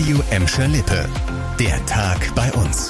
Radio Emscher Lippe. Der Tag bei uns.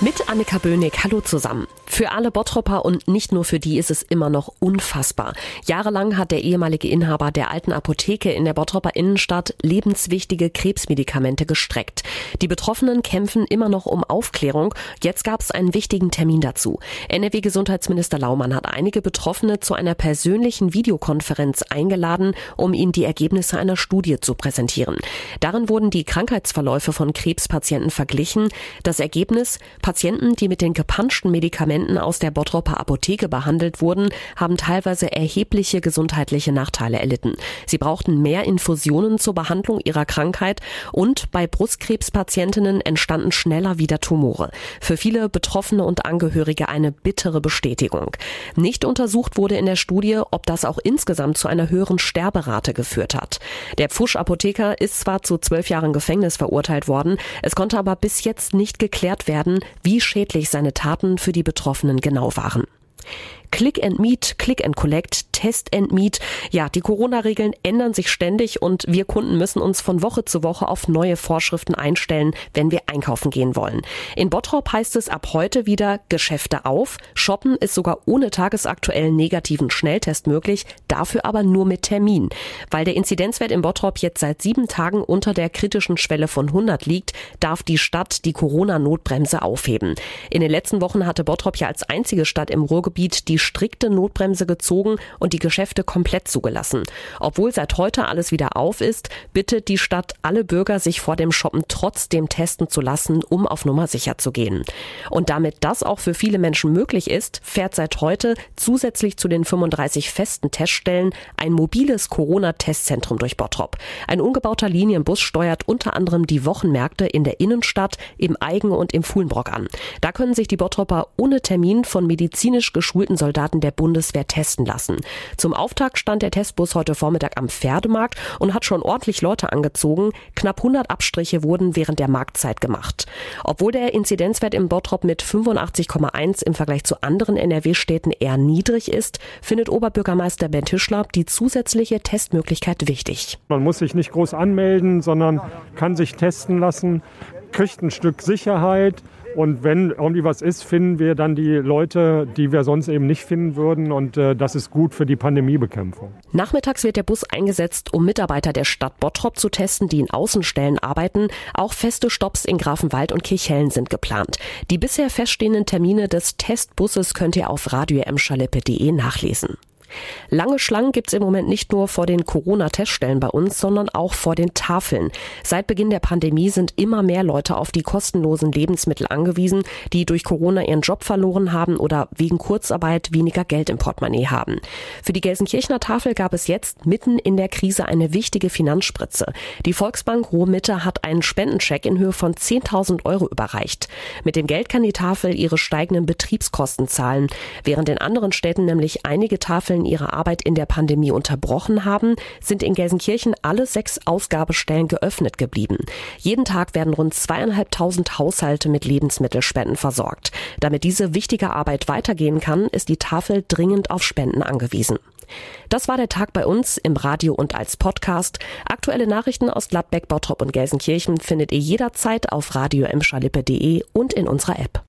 Mit Annika Böhnig, hallo zusammen. Für alle Bottropper und nicht nur für die ist es immer noch unfassbar. Jahrelang hat der ehemalige Inhaber der alten Apotheke in der Bottropper Innenstadt lebenswichtige Krebsmedikamente gestreckt. Die Betroffenen kämpfen immer noch um Aufklärung. Jetzt gab es einen wichtigen Termin dazu. NRW-Gesundheitsminister Laumann hat einige Betroffene zu einer persönlichen Videokonferenz eingeladen, um ihnen die Ergebnisse einer Studie zu präsentieren. Darin wurden die Krankheitsverläufe von Krebspatienten verglichen. Das Ergebnis, Patienten, die mit den gepanschten Medikamenten Patienten aus der Bottropper Apotheke behandelt wurden, haben teilweise erhebliche gesundheitliche Nachteile erlitten. Sie brauchten mehr Infusionen zur Behandlung ihrer Krankheit und bei Brustkrebspatientinnen entstanden schneller wieder Tumore. Für viele Betroffene und Angehörige eine bittere Bestätigung. Nicht untersucht wurde in der Studie, ob das auch insgesamt zu einer höheren Sterberate geführt hat. Der Pfusch-Apotheker ist zwar zu zwölf Jahren Gefängnis verurteilt worden, es konnte aber bis jetzt nicht geklärt werden, wie schädlich seine Taten für die Betroffenen Betroffenen genau waren. Click and Meet, Click and Collect, Test and Meet. Ja, die Corona-Regeln ändern sich ständig und wir Kunden müssen uns von Woche zu Woche auf neue Vorschriften einstellen, wenn wir einkaufen gehen wollen. In Bottrop heißt es ab heute wieder Geschäfte auf. Shoppen ist sogar ohne tagesaktuellen negativen Schnelltest möglich, dafür aber nur mit Termin. Weil der Inzidenzwert in Bottrop jetzt seit sieben Tagen unter der kritischen Schwelle von 100 liegt, darf die Stadt die Corona-Notbremse aufheben. In den letzten Wochen hatte Bottrop ja als einzige Stadt im Ruhrgebiet die strikte Notbremse gezogen und die Geschäfte komplett zugelassen. Obwohl seit heute alles wieder auf ist, bittet die Stadt alle Bürger, sich vor dem Shoppen trotzdem testen zu lassen, um auf Nummer sicher zu gehen. Und damit das auch für viele Menschen möglich ist, fährt seit heute zusätzlich zu den 35 festen Teststellen ein mobiles Corona-Testzentrum durch Bottrop. Ein ungebauter Linienbus steuert unter anderem die Wochenmärkte in der Innenstadt, im Eigen und im Fuhlenbrock an. Da können sich die Bottropper ohne Termin von medizinisch geschulten Soldaten Soldaten der Bundeswehr testen lassen. Zum Auftakt stand der Testbus heute Vormittag am Pferdemarkt und hat schon ordentlich Leute angezogen. Knapp 100 Abstriche wurden während der Marktzeit gemacht. Obwohl der Inzidenzwert im Bottrop mit 85,1 im Vergleich zu anderen NRW-Städten eher niedrig ist, findet Oberbürgermeister Ben Tischler die zusätzliche Testmöglichkeit wichtig. Man muss sich nicht groß anmelden, sondern kann sich testen lassen, kriegt ein Stück Sicherheit und wenn irgendwie was ist, finden wir dann die Leute, die wir sonst eben nicht finden würden. Und äh, das ist gut für die Pandemiebekämpfung. Nachmittags wird der Bus eingesetzt, um Mitarbeiter der Stadt Bottrop zu testen, die in Außenstellen arbeiten. Auch feste Stops in Grafenwald und Kirchhellen sind geplant. Die bisher feststehenden Termine des Testbusses könnt ihr auf radioemschalippe.de nachlesen. Lange Schlangen gibt's im Moment nicht nur vor den Corona-Teststellen bei uns, sondern auch vor den Tafeln. Seit Beginn der Pandemie sind immer mehr Leute auf die kostenlosen Lebensmittel angewiesen, die durch Corona ihren Job verloren haben oder wegen Kurzarbeit weniger Geld im Portemonnaie haben. Für die Gelsenkirchener Tafel gab es jetzt mitten in der Krise eine wichtige Finanzspritze. Die Volksbank Ruhr-Mitte hat einen Spendencheck in Höhe von 10.000 Euro überreicht. Mit dem Geld kann die Tafel ihre steigenden Betriebskosten zahlen. Während in anderen Städten nämlich einige Tafeln Stellen ihre Arbeit in der Pandemie unterbrochen haben, sind in Gelsenkirchen alle sechs Ausgabestellen geöffnet geblieben. Jeden Tag werden rund zweieinhalbtausend Haushalte mit Lebensmittelspenden versorgt. Damit diese wichtige Arbeit weitergehen kann, ist die Tafel dringend auf Spenden angewiesen. Das war der Tag bei uns im Radio und als Podcast. Aktuelle Nachrichten aus Gladbeck, Bottrop und Gelsenkirchen findet ihr jederzeit auf radio und in unserer App.